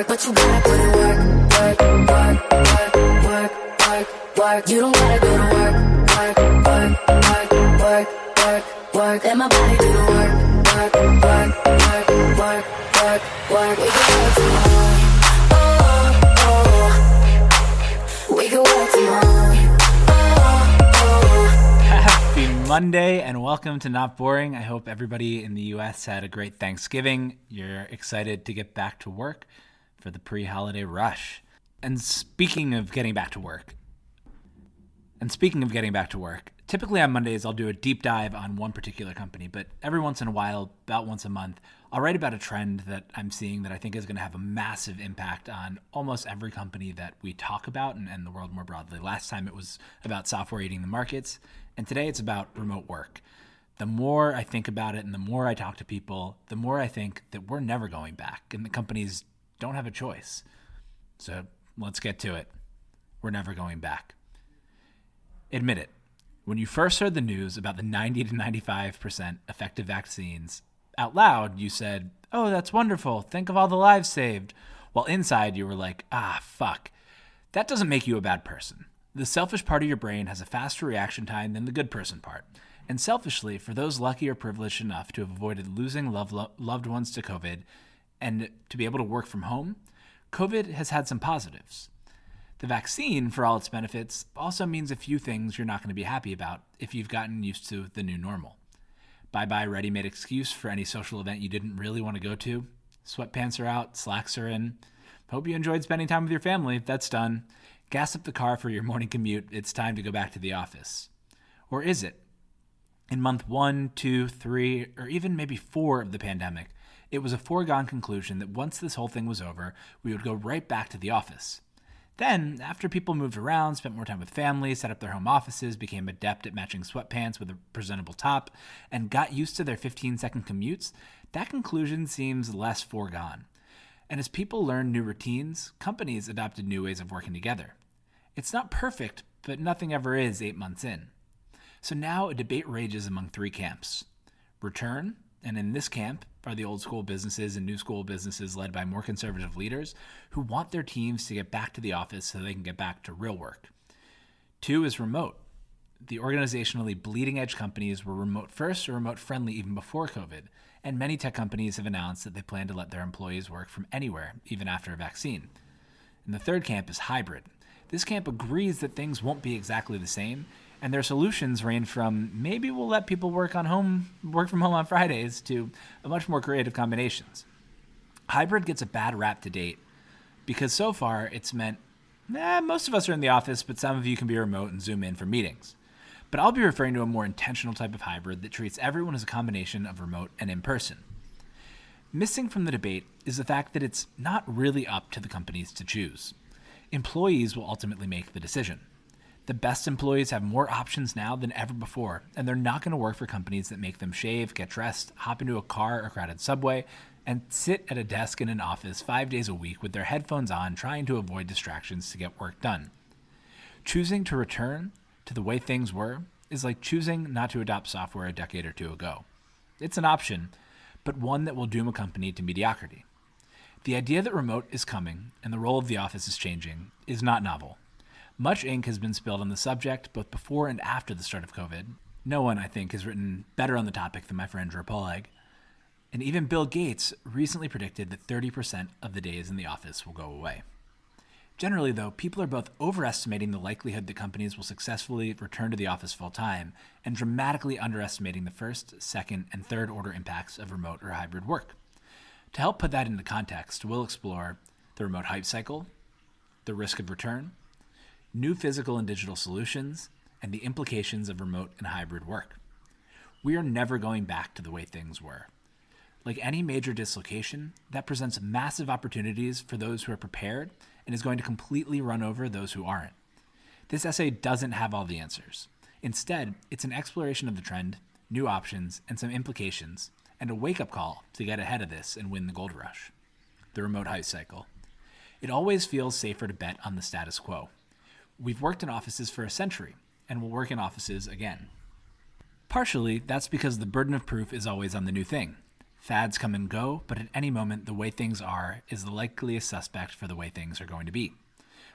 work, but you gotta put in work, work, work, work, work, work, work. You don't gotta go to work, work, work, work, work, work, work. Let my body do the work, work, work, work, work, work, work. We can work tomorrow. Oh, oh. We can work tomorrow. Happy Monday and welcome to Not Boring. I hope everybody in the US had a great Thanksgiving. You're excited to get back to work for the pre holiday rush. And speaking of getting back to work, and speaking of getting back to work, typically on Mondays I'll do a deep dive on one particular company, but every once in a while, about once a month, I'll write about a trend that I'm seeing that I think is going to have a massive impact on almost every company that we talk about and, and the world more broadly. Last time it was about software eating the markets, and today it's about remote work. The more I think about it and the more I talk to people, the more I think that we're never going back and the companies don't have a choice. So let's get to it. We're never going back. Admit it. When you first heard the news about the 90 to 95% effective vaccines, out loud you said, Oh, that's wonderful. Think of all the lives saved. While inside you were like, Ah, fuck. That doesn't make you a bad person. The selfish part of your brain has a faster reaction time than the good person part. And selfishly, for those lucky or privileged enough to have avoided losing loved ones to COVID and to be able to work from home, COVID has had some positives. The vaccine, for all its benefits, also means a few things you're not going to be happy about if you've gotten used to the new normal. Bye bye, ready made excuse for any social event you didn't really want to go to. Sweatpants are out, slacks are in. Hope you enjoyed spending time with your family. That's done. Gas up the car for your morning commute. It's time to go back to the office. Or is it? In month one, two, three, or even maybe four of the pandemic, it was a foregone conclusion that once this whole thing was over, we would go right back to the office. Then, after people moved around, spent more time with family, set up their home offices, became adept at matching sweatpants with a presentable top, and got used to their 15 second commutes, that conclusion seems less foregone. And as people learned new routines, companies adopted new ways of working together. It's not perfect, but nothing ever is eight months in. So now a debate rages among three camps return, and in this camp are the old school businesses and new school businesses led by more conservative leaders who want their teams to get back to the office so they can get back to real work. Two is remote. The organizationally bleeding edge companies were remote first or remote friendly even before COVID, and many tech companies have announced that they plan to let their employees work from anywhere, even after a vaccine. And the third camp is hybrid. This camp agrees that things won't be exactly the same, and their solutions range from maybe we'll let people work on home work from home on Fridays to much more creative combinations. Hybrid gets a bad rap to date because so far it's meant eh, most of us are in the office, but some of you can be remote and zoom in for meetings. But I'll be referring to a more intentional type of hybrid that treats everyone as a combination of remote and in person. Missing from the debate is the fact that it's not really up to the companies to choose. Employees will ultimately make the decision. The best employees have more options now than ever before, and they're not going to work for companies that make them shave, get dressed, hop into a car or crowded subway, and sit at a desk in an office five days a week with their headphones on, trying to avoid distractions to get work done. Choosing to return to the way things were is like choosing not to adopt software a decade or two ago. It's an option, but one that will doom a company to mediocrity. The idea that remote is coming and the role of the office is changing is not novel. Much ink has been spilled on the subject both before and after the start of COVID. No one, I think, has written better on the topic than my friend Dror Poleg. And even Bill Gates recently predicted that 30% of the days in the office will go away. Generally, though, people are both overestimating the likelihood that companies will successfully return to the office full time and dramatically underestimating the first, second, and third order impacts of remote or hybrid work. To help put that into context, we'll explore the remote hype cycle, the risk of return, new physical and digital solutions, and the implications of remote and hybrid work. We are never going back to the way things were. Like any major dislocation, that presents massive opportunities for those who are prepared and is going to completely run over those who aren't. This essay doesn't have all the answers. Instead, it's an exploration of the trend, new options, and some implications, and a wake up call to get ahead of this and win the gold rush. The remote hype cycle. It always feels safer to bet on the status quo. We've worked in offices for a century, and we'll work in offices again. Partially, that's because the burden of proof is always on the new thing. Fads come and go, but at any moment, the way things are is the likeliest suspect for the way things are going to be.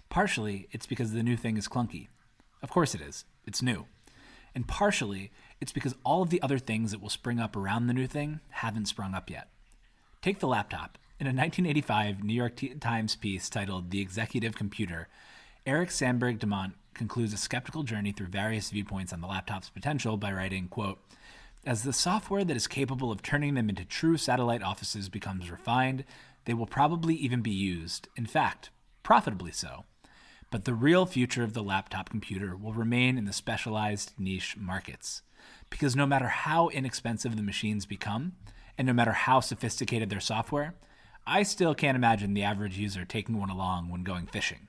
Partially, it's because the new thing is clunky. Of course it is, it's new. And partially, it's because all of the other things that will spring up around the new thing haven't sprung up yet. Take the laptop. In a 1985 New York Times piece titled The Executive Computer, Eric Sandberg Diment concludes a skeptical journey through various viewpoints on the laptop's potential by writing, quote, as the software that is capable of turning them into true satellite offices becomes refined, they will probably even be used, in fact, profitably so. But the real future of the laptop computer will remain in the specialized niche markets. Because no matter how inexpensive the machines become, and no matter how sophisticated their software, I still can't imagine the average user taking one along when going fishing.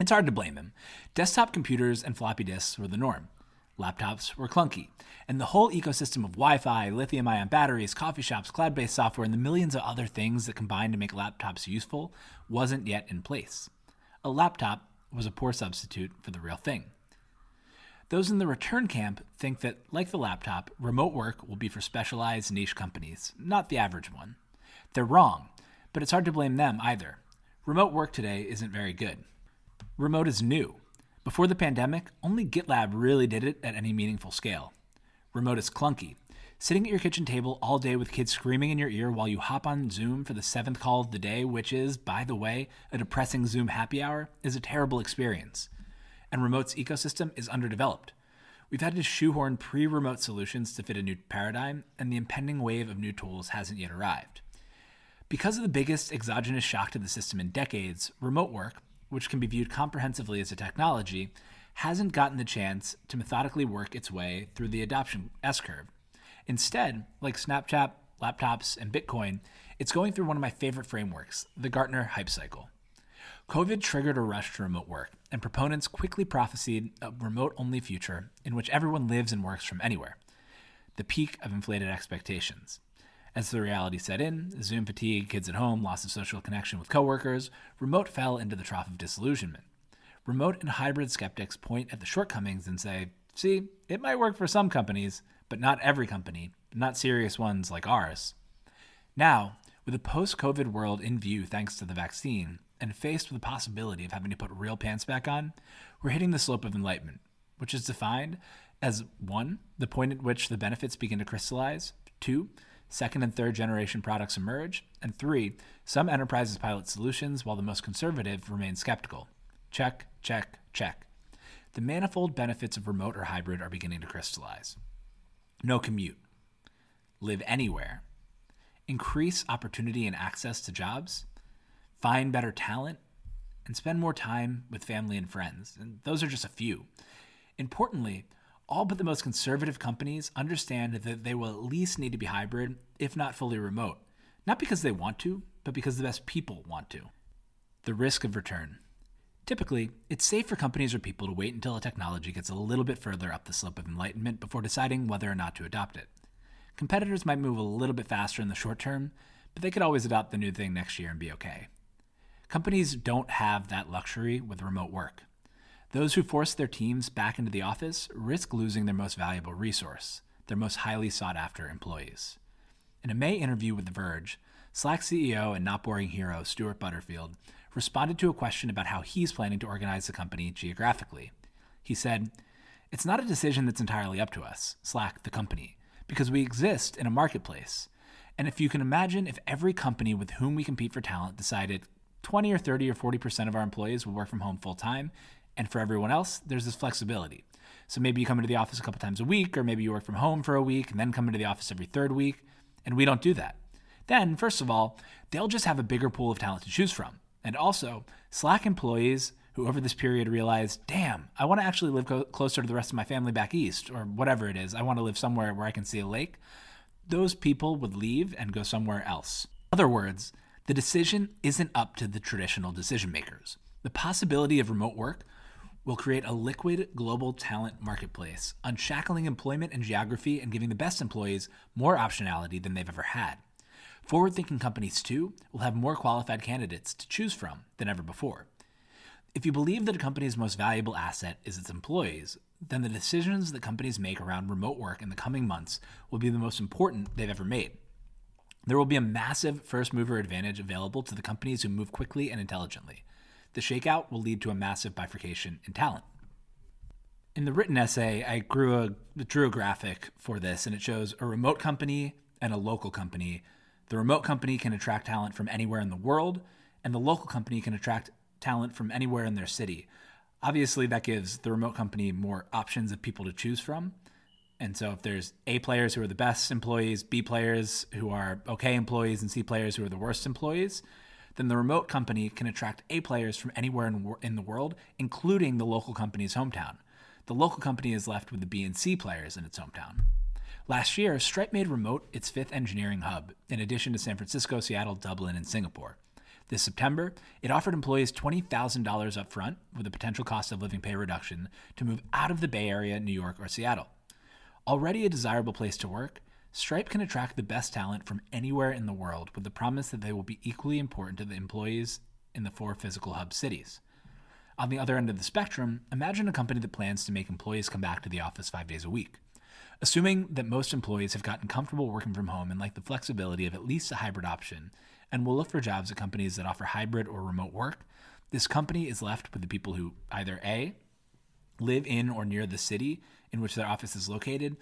It's hard to blame him. Desktop computers and floppy disks were the norm. Laptops were clunky, and the whole ecosystem of Wi Fi, lithium ion batteries, coffee shops, cloud based software, and the millions of other things that combine to make laptops useful wasn't yet in place. A laptop was a poor substitute for the real thing. Those in the return camp think that, like the laptop, remote work will be for specialized niche companies, not the average one. They're wrong, but it's hard to blame them either. Remote work today isn't very good. Remote is new. Before the pandemic, only GitLab really did it at any meaningful scale. Remote is clunky. Sitting at your kitchen table all day with kids screaming in your ear while you hop on Zoom for the seventh call of the day, which is, by the way, a depressing Zoom happy hour, is a terrible experience. And Remote's ecosystem is underdeveloped. We've had to shoehorn pre remote solutions to fit a new paradigm, and the impending wave of new tools hasn't yet arrived. Because of the biggest exogenous shock to the system in decades, remote work, which can be viewed comprehensively as a technology, hasn't gotten the chance to methodically work its way through the adoption S curve. Instead, like Snapchat, laptops, and Bitcoin, it's going through one of my favorite frameworks, the Gartner Hype Cycle. COVID triggered a rush to remote work, and proponents quickly prophesied a remote only future in which everyone lives and works from anywhere. The peak of inflated expectations. As the reality set in, Zoom fatigue, kids at home, loss of social connection with coworkers, remote fell into the trough of disillusionment. Remote and hybrid skeptics point at the shortcomings and say, see, it might work for some companies, but not every company, not serious ones like ours. Now, with a post COVID world in view thanks to the vaccine, and faced with the possibility of having to put real pants back on, we're hitting the slope of enlightenment, which is defined as one, the point at which the benefits begin to crystallize, two, second and third generation products emerge, and three, some enterprises pilot solutions while the most conservative remain skeptical. Check, check, check. The manifold benefits of remote or hybrid are beginning to crystallize. No commute. Live anywhere. Increase opportunity and access to jobs. Find better talent. And spend more time with family and friends. And those are just a few. Importantly, all but the most conservative companies understand that they will at least need to be hybrid, if not fully remote. Not because they want to, but because the best people want to. The risk of return. Typically, it's safe for companies or people to wait until a technology gets a little bit further up the slope of enlightenment before deciding whether or not to adopt it. Competitors might move a little bit faster in the short term, but they could always adopt the new thing next year and be okay. Companies don't have that luxury with remote work. Those who force their teams back into the office risk losing their most valuable resource, their most highly sought after employees. In a May interview with The Verge, Slack CEO and not boring hero Stewart Butterfield responded to a question about how he's planning to organize the company geographically. He said, It's not a decision that's entirely up to us, Slack, the company, because we exist in a marketplace. And if you can imagine if every company with whom we compete for talent decided 20 or 30 or 40% of our employees will work from home full time, and for everyone else, there's this flexibility. So maybe you come into the office a couple times a week, or maybe you work from home for a week and then come into the office every third week, and we don't do that. Then, first of all, they'll just have a bigger pool of talent to choose from. And also, Slack employees who over this period realized, damn, I want to actually live co- closer to the rest of my family back east, or whatever it is. I want to live somewhere where I can see a lake. Those people would leave and go somewhere else. In other words, the decision isn't up to the traditional decision makers. The possibility of remote work will create a liquid global talent marketplace, unshackling employment and geography and giving the best employees more optionality than they've ever had. Forward thinking companies, too, will have more qualified candidates to choose from than ever before. If you believe that a company's most valuable asset is its employees, then the decisions that companies make around remote work in the coming months will be the most important they've ever made. There will be a massive first mover advantage available to the companies who move quickly and intelligently. The shakeout will lead to a massive bifurcation in talent. In the written essay, I grew a, drew a graphic for this, and it shows a remote company and a local company. The remote company can attract talent from anywhere in the world, and the local company can attract talent from anywhere in their city. Obviously, that gives the remote company more options of people to choose from. And so, if there's A players who are the best employees, B players who are okay employees, and C players who are the worst employees, then the remote company can attract A players from anywhere in, in the world, including the local company's hometown. The local company is left with the B and C players in its hometown. Last year, Stripe made remote its fifth engineering hub, in addition to San Francisco, Seattle, Dublin, and Singapore. This September, it offered employees $20,000 upfront with a potential cost of living pay reduction to move out of the Bay Area, New York, or Seattle. Already a desirable place to work, Stripe can attract the best talent from anywhere in the world with the promise that they will be equally important to the employees in the four physical hub cities. On the other end of the spectrum, imagine a company that plans to make employees come back to the office five days a week. Assuming that most employees have gotten comfortable working from home and like the flexibility of at least a hybrid option, and will look for jobs at companies that offer hybrid or remote work, this company is left with the people who either A, live in or near the city in which their office is located,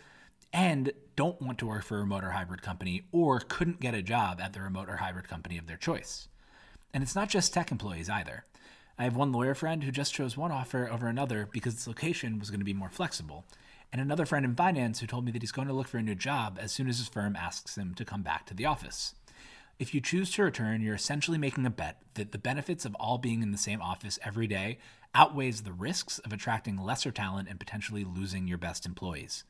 and don't want to work for a remote or hybrid company or couldn't get a job at the remote or hybrid company of their choice. And it's not just tech employees either. I have one lawyer friend who just chose one offer over another because its location was going to be more flexible, and another friend in finance who told me that he's going to look for a new job as soon as his firm asks him to come back to the office. If you choose to return, you're essentially making a bet that the benefits of all being in the same office every day outweighs the risks of attracting lesser talent and potentially losing your best employees.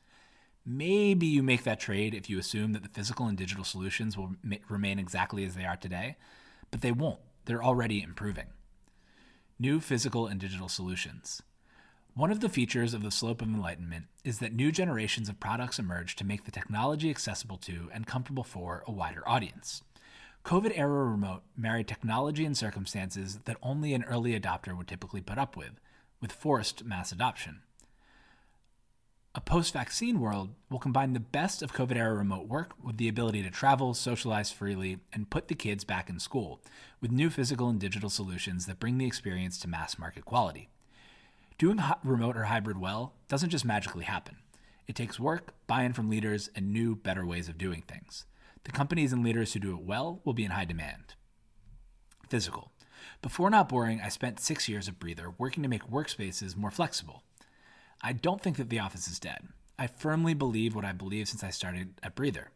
Maybe you make that trade if you assume that the physical and digital solutions will remain exactly as they are today, but they won't. They're already improving. New physical and digital solutions. One of the features of the slope of enlightenment is that new generations of products emerge to make the technology accessible to and comfortable for a wider audience. COVID era remote married technology and circumstances that only an early adopter would typically put up with, with forced mass adoption. A post vaccine world will combine the best of COVID era remote work with the ability to travel, socialize freely, and put the kids back in school, with new physical and digital solutions that bring the experience to mass market quality. Doing remote or hybrid well doesn't just magically happen. It takes work, buy in from leaders, and new, better ways of doing things. The companies and leaders who do it well will be in high demand. Physical. Before Not Boring, I spent six years at Breather working to make workspaces more flexible. I don't think that the office is dead. I firmly believe what I believe since I started at Breather.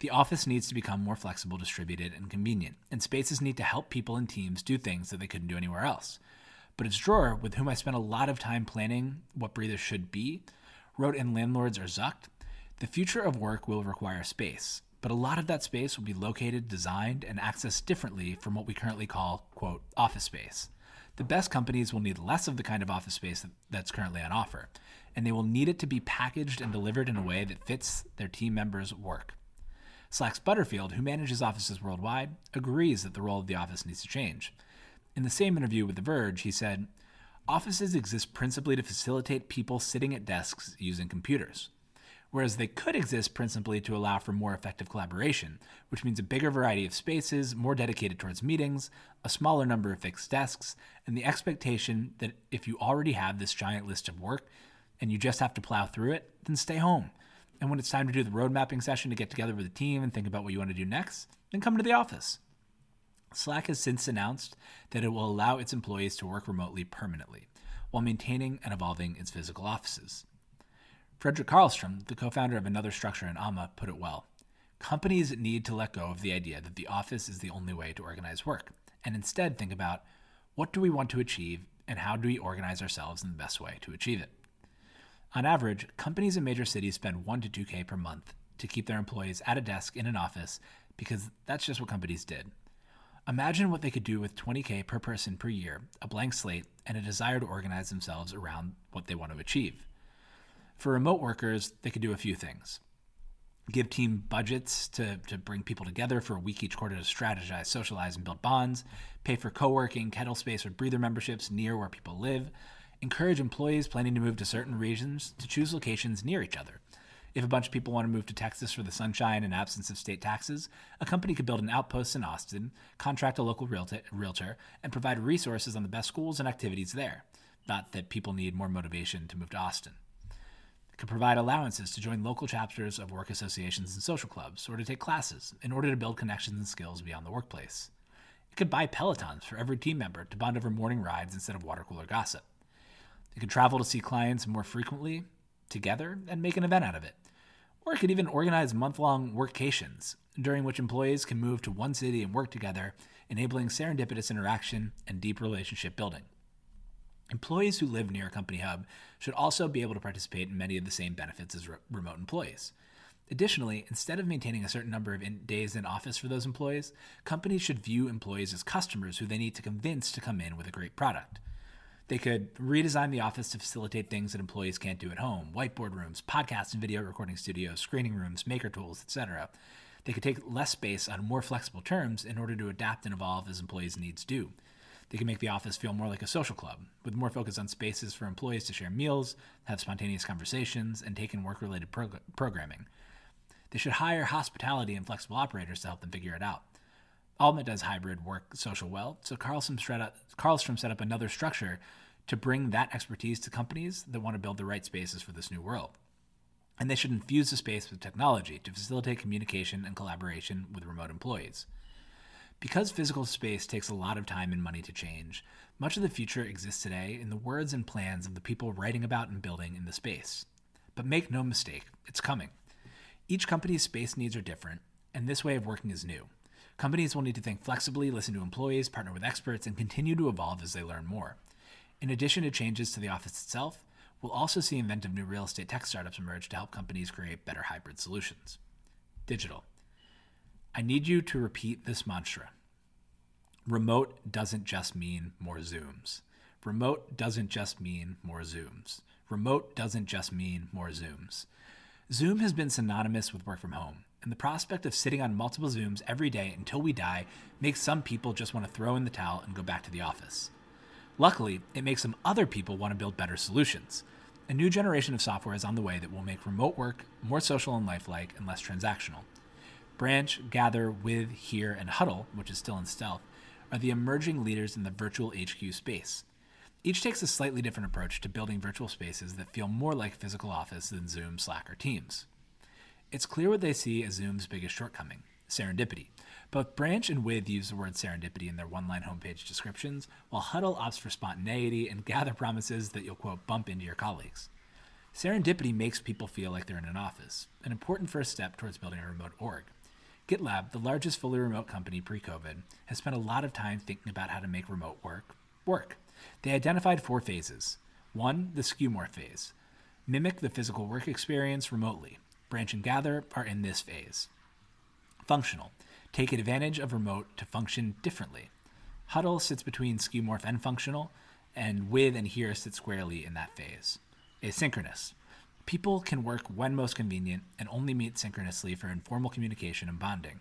The office needs to become more flexible, distributed, and convenient, and spaces need to help people and teams do things that they couldn't do anywhere else. But as Dror, with whom I spent a lot of time planning what Breather should be, wrote in Landlords Are Zucked, the future of work will require space, but a lot of that space will be located, designed, and accessed differently from what we currently call, quote, office space. The best companies will need less of the kind of office space that's currently on offer, and they will need it to be packaged and delivered in a way that fits their team members' work. Slack's Butterfield, who manages offices worldwide, agrees that the role of the office needs to change. In the same interview with The Verge, he said, Offices exist principally to facilitate people sitting at desks using computers whereas they could exist principally to allow for more effective collaboration, which means a bigger variety of spaces, more dedicated towards meetings, a smaller number of fixed desks, and the expectation that if you already have this giant list of work and you just have to plow through it, then stay home. And when it's time to do the road mapping session to get together with the team and think about what you want to do next, then come to the office. Slack has since announced that it will allow its employees to work remotely permanently while maintaining and evolving its physical offices. Fredrik Karlstrom, the co founder of another structure in AMA, put it well. Companies need to let go of the idea that the office is the only way to organize work, and instead think about what do we want to achieve and how do we organize ourselves in the best way to achieve it. On average, companies in major cities spend 1 to 2K per month to keep their employees at a desk in an office because that's just what companies did. Imagine what they could do with 20K per person per year, a blank slate, and a desire to organize themselves around what they want to achieve. For remote workers, they could do a few things give team budgets to, to bring people together for a week each quarter to strategize, socialize, and build bonds, pay for co working, kettle space, or breather memberships near where people live, encourage employees planning to move to certain regions to choose locations near each other. If a bunch of people want to move to Texas for the sunshine and absence of state taxes, a company could build an outpost in Austin, contract a local realtor, and provide resources on the best schools and activities there. Not that people need more motivation to move to Austin. Could provide allowances to join local chapters of work associations and social clubs, or to take classes in order to build connections and skills beyond the workplace. It could buy Pelotons for every team member to bond over morning rides instead of water cooler gossip. It could travel to see clients more frequently together and make an event out of it. Or it could even organize month long workcations, during which employees can move to one city and work together, enabling serendipitous interaction and deep relationship building. Employees who live near a company hub should also be able to participate in many of the same benefits as re- remote employees. Additionally, instead of maintaining a certain number of in days in office for those employees, companies should view employees as customers who they need to convince to come in with a great product. They could redesign the office to facilitate things that employees can't do at home whiteboard rooms, podcast and video recording studios, screening rooms, maker tools, etc. They could take less space on more flexible terms in order to adapt and evolve as employees' needs do. They can make the office feel more like a social club, with more focus on spaces for employees to share meals, have spontaneous conversations, and take in work related prog- programming. They should hire hospitality and flexible operators to help them figure it out. Alma does hybrid work social well, so Carlstrom set, up, Carlstrom set up another structure to bring that expertise to companies that want to build the right spaces for this new world. And they should infuse the space with technology to facilitate communication and collaboration with remote employees. Because physical space takes a lot of time and money to change, much of the future exists today in the words and plans of the people writing about and building in the space. But make no mistake, it's coming. Each company's space needs are different, and this way of working is new. Companies will need to think flexibly, listen to employees, partner with experts, and continue to evolve as they learn more. In addition to changes to the office itself, we'll also see inventive new real estate tech startups emerge to help companies create better hybrid solutions. Digital. I need you to repeat this mantra. Remote doesn't just mean more Zooms. Remote doesn't just mean more Zooms. Remote doesn't just mean more Zooms. Zoom has been synonymous with work from home, and the prospect of sitting on multiple Zooms every day until we die makes some people just want to throw in the towel and go back to the office. Luckily, it makes some other people want to build better solutions. A new generation of software is on the way that will make remote work more social and lifelike and less transactional. Branch, Gather, With, Here, and Huddle, which is still in stealth, are the emerging leaders in the virtual HQ space. Each takes a slightly different approach to building virtual spaces that feel more like physical office than Zoom, Slack, or Teams. It's clear what they see as Zoom's biggest shortcoming serendipity. Both Branch and With use the word serendipity in their one line homepage descriptions, while Huddle opts for spontaneity and Gather promises that you'll, quote, bump into your colleagues. Serendipity makes people feel like they're in an office, an important first step towards building a remote org. GitLab, the largest fully remote company pre COVID, has spent a lot of time thinking about how to make remote work work. They identified four phases. One, the skeuomorph phase. Mimic the physical work experience remotely. Branch and Gather are in this phase. Functional take advantage of remote to function differently. Huddle sits between skeuomorph and functional, and with and here sit squarely in that phase. Asynchronous. People can work when most convenient and only meet synchronously for informal communication and bonding.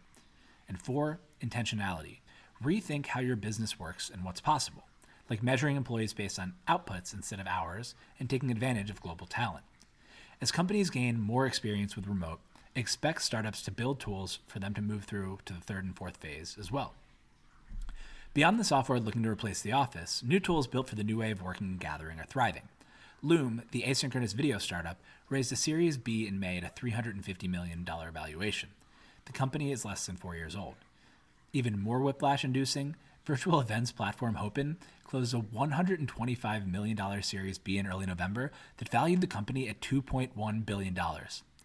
And four, intentionality. Rethink how your business works and what's possible, like measuring employees based on outputs instead of hours and taking advantage of global talent. As companies gain more experience with remote, expect startups to build tools for them to move through to the third and fourth phase as well. Beyond the software looking to replace the office, new tools built for the new way of working and gathering are thriving. Loom, the asynchronous video startup, raised a Series B in May at a $350 million valuation. The company is less than four years old. Even more whiplash inducing, virtual events platform Hopin closed a $125 million Series B in early November that valued the company at $2.1 billion.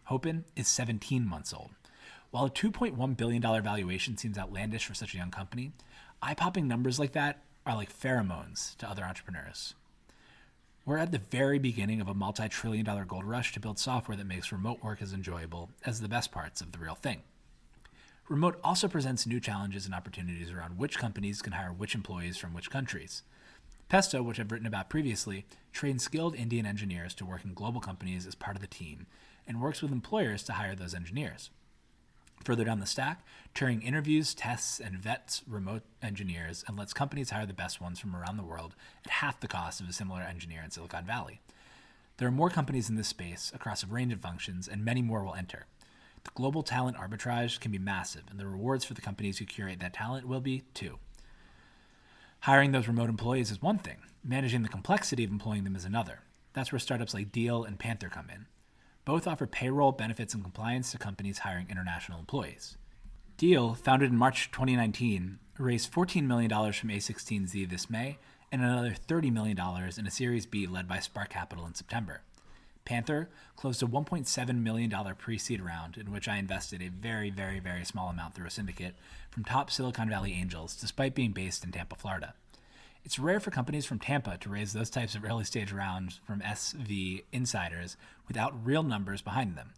Hopin is 17 months old. While a $2.1 billion valuation seems outlandish for such a young company, eye popping numbers like that are like pheromones to other entrepreneurs. We're at the very beginning of a multi trillion dollar gold rush to build software that makes remote work as enjoyable as the best parts of the real thing. Remote also presents new challenges and opportunities around which companies can hire which employees from which countries. Pesto, which I've written about previously, trains skilled Indian engineers to work in global companies as part of the team and works with employers to hire those engineers. Further down the stack, Turing interviews, tests, and vets remote engineers and lets companies hire the best ones from around the world at half the cost of a similar engineer in Silicon Valley. There are more companies in this space across a range of functions, and many more will enter. The global talent arbitrage can be massive, and the rewards for the companies who curate that talent will be too. Hiring those remote employees is one thing, managing the complexity of employing them is another. That's where startups like Deel and Panther come in. Both offer payroll, benefits, and compliance to companies hiring international employees. Deel, founded in March 2019, raised $14 million from A16Z this May and another $30 million in a Series B led by Spark Capital in September. Panther closed a $1.7 million pre seed round in which I invested a very, very, very small amount through a syndicate from top Silicon Valley angels, despite being based in Tampa, Florida. It's rare for companies from Tampa to raise those types of early stage rounds from SV insiders without real numbers behind them,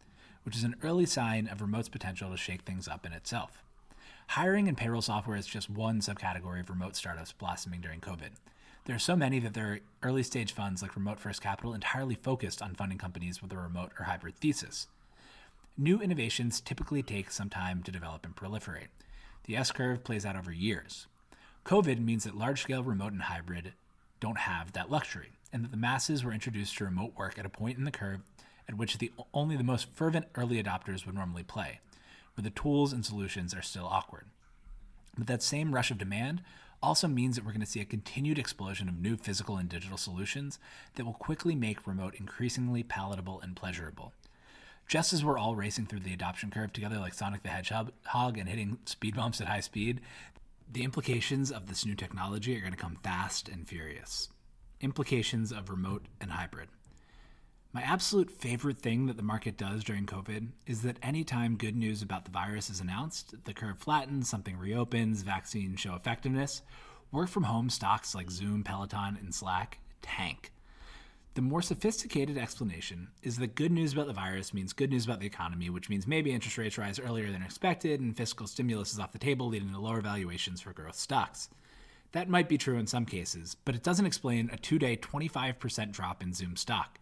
which is an early sign of remote's potential to shake things up in itself. Hiring and payroll software is just one subcategory of remote startups blossoming during COVID. There are so many that there are early stage funds like Remote First Capital entirely focused on funding companies with a remote or hybrid thesis. New innovations typically take some time to develop and proliferate. The S curve plays out over years. COVID means that large scale remote and hybrid don't have that luxury, and that the masses were introduced to remote work at a point in the curve at which the, only the most fervent early adopters would normally play, where the tools and solutions are still awkward. But that same rush of demand also means that we're going to see a continued explosion of new physical and digital solutions that will quickly make remote increasingly palatable and pleasurable. Just as we're all racing through the adoption curve together like Sonic the Hedgehog and hitting speed bumps at high speed, the implications of this new technology are going to come fast and furious. Implications of remote and hybrid. My absolute favorite thing that the market does during COVID is that anytime good news about the virus is announced, the curve flattens, something reopens, vaccines show effectiveness, work from home stocks like Zoom, Peloton, and Slack tank. The more sophisticated explanation is that good news about the virus means good news about the economy, which means maybe interest rates rise earlier than expected and fiscal stimulus is off the table, leading to lower valuations for growth stocks. That might be true in some cases, but it doesn't explain a two day 25% drop in Zoom stock.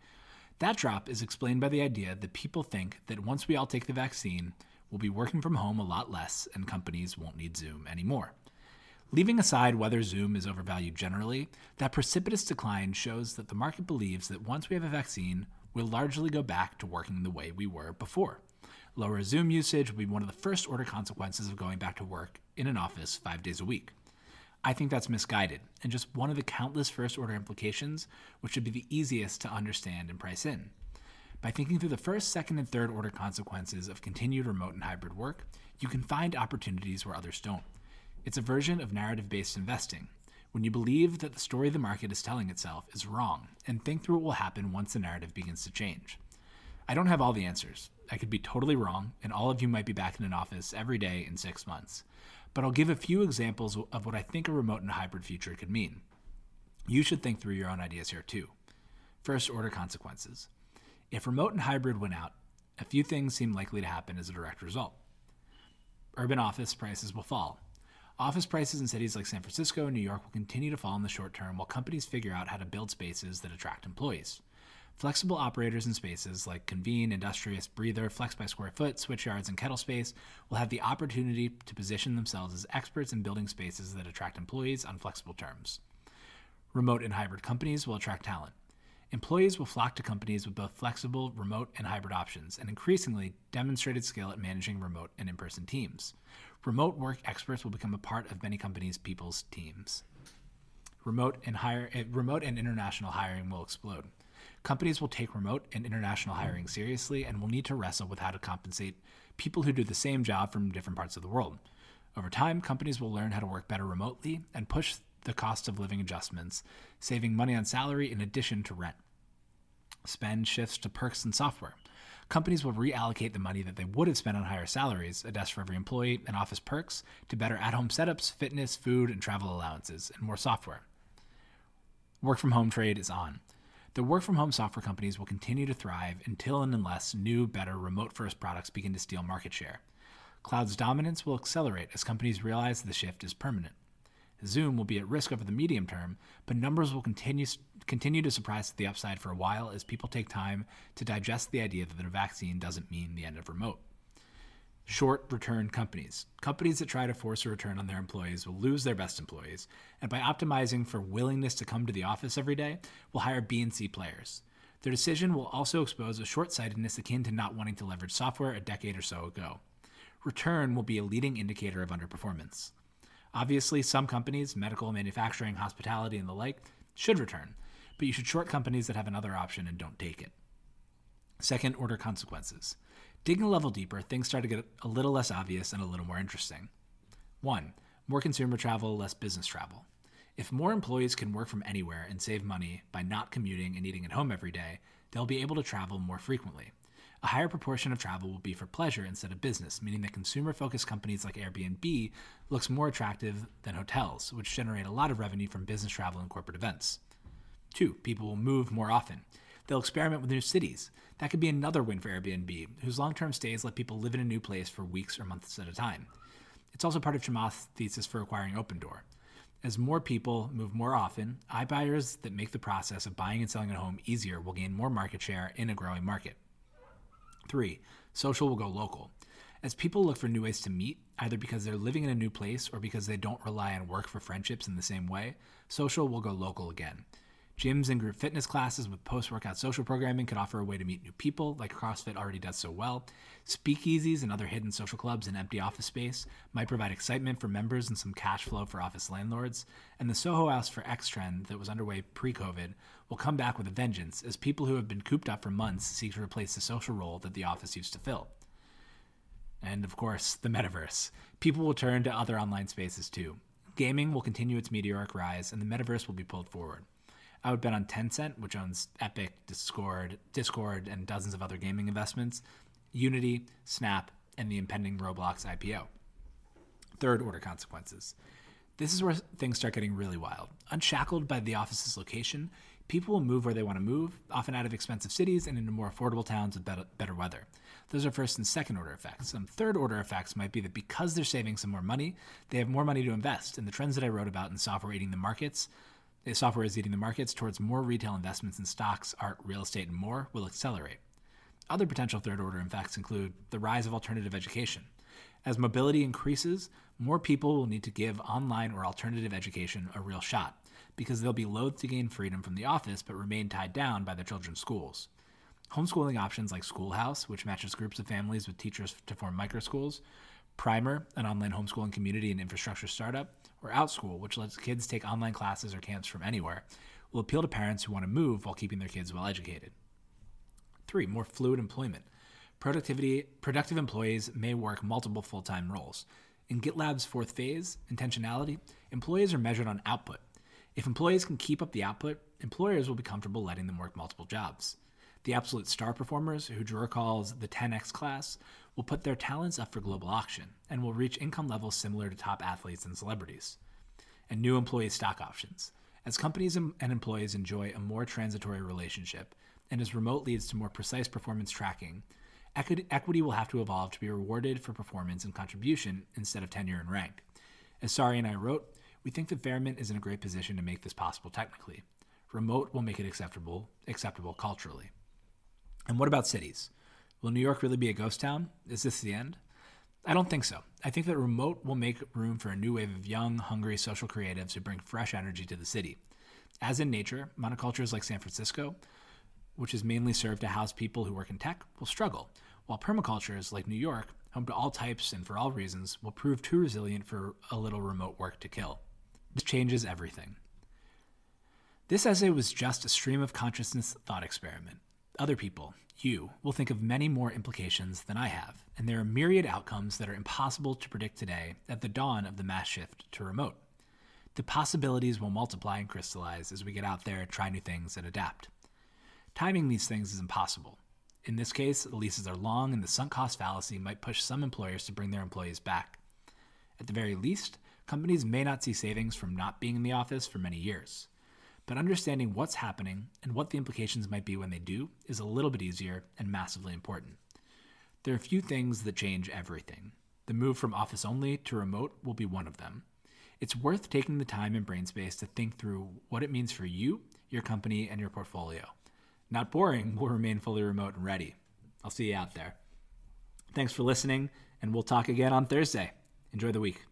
That drop is explained by the idea that people think that once we all take the vaccine, we'll be working from home a lot less and companies won't need Zoom anymore. Leaving aside whether Zoom is overvalued generally, that precipitous decline shows that the market believes that once we have a vaccine, we'll largely go back to working the way we were before. Lower Zoom usage will be one of the first order consequences of going back to work in an office five days a week. I think that's misguided and just one of the countless first order implications which should be the easiest to understand and price in. By thinking through the first, second, and third order consequences of continued remote and hybrid work, you can find opportunities where others don't. It's a version of narrative based investing, when you believe that the story the market is telling itself is wrong and think through what will happen once the narrative begins to change. I don't have all the answers. I could be totally wrong, and all of you might be back in an office every day in six months. But I'll give a few examples of what I think a remote and hybrid future could mean. You should think through your own ideas here too. First order consequences. If remote and hybrid went out, a few things seem likely to happen as a direct result. Urban office prices will fall, Office prices in cities like San Francisco and New York will continue to fall in the short term while companies figure out how to build spaces that attract employees. Flexible operators in spaces like Convene, Industrious, Breather, Flex by Square Foot, Switchyards, and Kettlespace will have the opportunity to position themselves as experts in building spaces that attract employees on flexible terms. Remote and hybrid companies will attract talent. Employees will flock to companies with both flexible, remote, and hybrid options, and increasingly demonstrated skill at managing remote and in person teams. Remote work experts will become a part of many companies' people's teams. Remote and, hire, eh, remote and international hiring will explode. Companies will take remote and international hiring seriously and will need to wrestle with how to compensate people who do the same job from different parts of the world. Over time, companies will learn how to work better remotely and push the cost of living adjustments, saving money on salary in addition to rent. Spend shifts to perks and software. Companies will reallocate the money that they would have spent on higher salaries, a desk for every employee, and office perks to better at home setups, fitness, food, and travel allowances, and more software. Work from home trade is on. The work from home software companies will continue to thrive until and unless new, better remote first products begin to steal market share. Cloud's dominance will accelerate as companies realize the shift is permanent. Zoom will be at risk over the medium term, but numbers will continue, continue to surprise to the upside for a while as people take time to digest the idea that the vaccine doesn't mean the end of remote. Short return companies. Companies that try to force a return on their employees will lose their best employees, and by optimizing for willingness to come to the office every day, will hire B and C players. Their decision will also expose a short sightedness akin to not wanting to leverage software a decade or so ago. Return will be a leading indicator of underperformance. Obviously, some companies, medical, manufacturing, hospitality, and the like, should return, but you should short companies that have another option and don't take it. Second order consequences. Digging a level deeper, things start to get a little less obvious and a little more interesting. One, more consumer travel, less business travel. If more employees can work from anywhere and save money by not commuting and eating at home every day, they'll be able to travel more frequently. A higher proportion of travel will be for pleasure instead of business, meaning that consumer focused companies like Airbnb looks more attractive than hotels, which generate a lot of revenue from business travel and corporate events. Two, people will move more often. They'll experiment with new cities. That could be another win for Airbnb, whose long term stays let people live in a new place for weeks or months at a time. It's also part of Chamath's thesis for acquiring Opendoor. As more people move more often, iBuyers that make the process of buying and selling a home easier will gain more market share in a growing market. Three, social will go local. As people look for new ways to meet, either because they're living in a new place or because they don't rely on work for friendships in the same way, social will go local again. Gyms and group fitness classes with post workout social programming could offer a way to meet new people, like CrossFit already does so well. Speakeasies and other hidden social clubs in empty office space might provide excitement for members and some cash flow for office landlords. And the Soho House for X trend that was underway pre COVID will come back with a vengeance as people who have been cooped up for months seek to replace the social role that the office used to fill. And of course, the metaverse. People will turn to other online spaces too. Gaming will continue its meteoric rise, and the metaverse will be pulled forward. I would bet on Tencent, which owns Epic, Discord, Discord, and dozens of other gaming investments, Unity, Snap, and the impending Roblox IPO. Third order consequences. This is where things start getting really wild. Unshackled by the office's location, people will move where they want to move, often out of expensive cities and into more affordable towns with better, better weather. Those are first and second order effects. Some third order effects might be that because they're saving some more money, they have more money to invest. And the trends that I wrote about in software eating the markets the software is eating the markets towards more retail investments in stocks, art, real estate, and more will accelerate. Other potential third order effects include the rise of alternative education. As mobility increases, more people will need to give online or alternative education a real shot because they'll be loath to gain freedom from the office but remain tied down by their children's schools. Homeschooling options like Schoolhouse, which matches groups of families with teachers to form microschools, Primer, an online homeschooling community and infrastructure startup, or OutSchool, which lets kids take online classes or camps from anywhere, will appeal to parents who want to move while keeping their kids well educated. Three, more fluid employment. Productivity, productive employees may work multiple full time roles. In GitLab's fourth phase, intentionality, employees are measured on output. If employees can keep up the output, employers will be comfortable letting them work multiple jobs. The absolute star performers, who Dror calls the 10x class, will put their talents up for global auction and will reach income levels similar to top athletes and celebrities. And new employee stock options. As companies and employees enjoy a more transitory relationship, and as remote leads to more precise performance tracking, equity will have to evolve to be rewarded for performance and contribution instead of tenure and rank. As Sari and I wrote, we think that Fairmint is in a great position to make this possible technically. Remote will make it acceptable, acceptable culturally. And what about cities? Will New York really be a ghost town? Is this the end? I don't think so. I think that remote will make room for a new wave of young, hungry social creatives who bring fresh energy to the city. As in nature, monocultures like San Francisco, which is mainly served to house people who work in tech, will struggle, while permacultures like New York, home to all types and for all reasons, will prove too resilient for a little remote work to kill. This changes everything. This essay was just a stream of consciousness thought experiment. Other people, you will think of many more implications than I have, and there are myriad outcomes that are impossible to predict today at the dawn of the mass shift to remote. The possibilities will multiply and crystallize as we get out there, try new things, and adapt. Timing these things is impossible. In this case, the leases are long, and the sunk cost fallacy might push some employers to bring their employees back. At the very least, companies may not see savings from not being in the office for many years but understanding what's happening and what the implications might be when they do is a little bit easier and massively important. There are a few things that change everything. The move from office only to remote will be one of them. It's worth taking the time and brain space to think through what it means for you, your company, and your portfolio. Not boring We'll remain fully remote and ready. I'll see you out there. Thanks for listening, and we'll talk again on Thursday. Enjoy the week.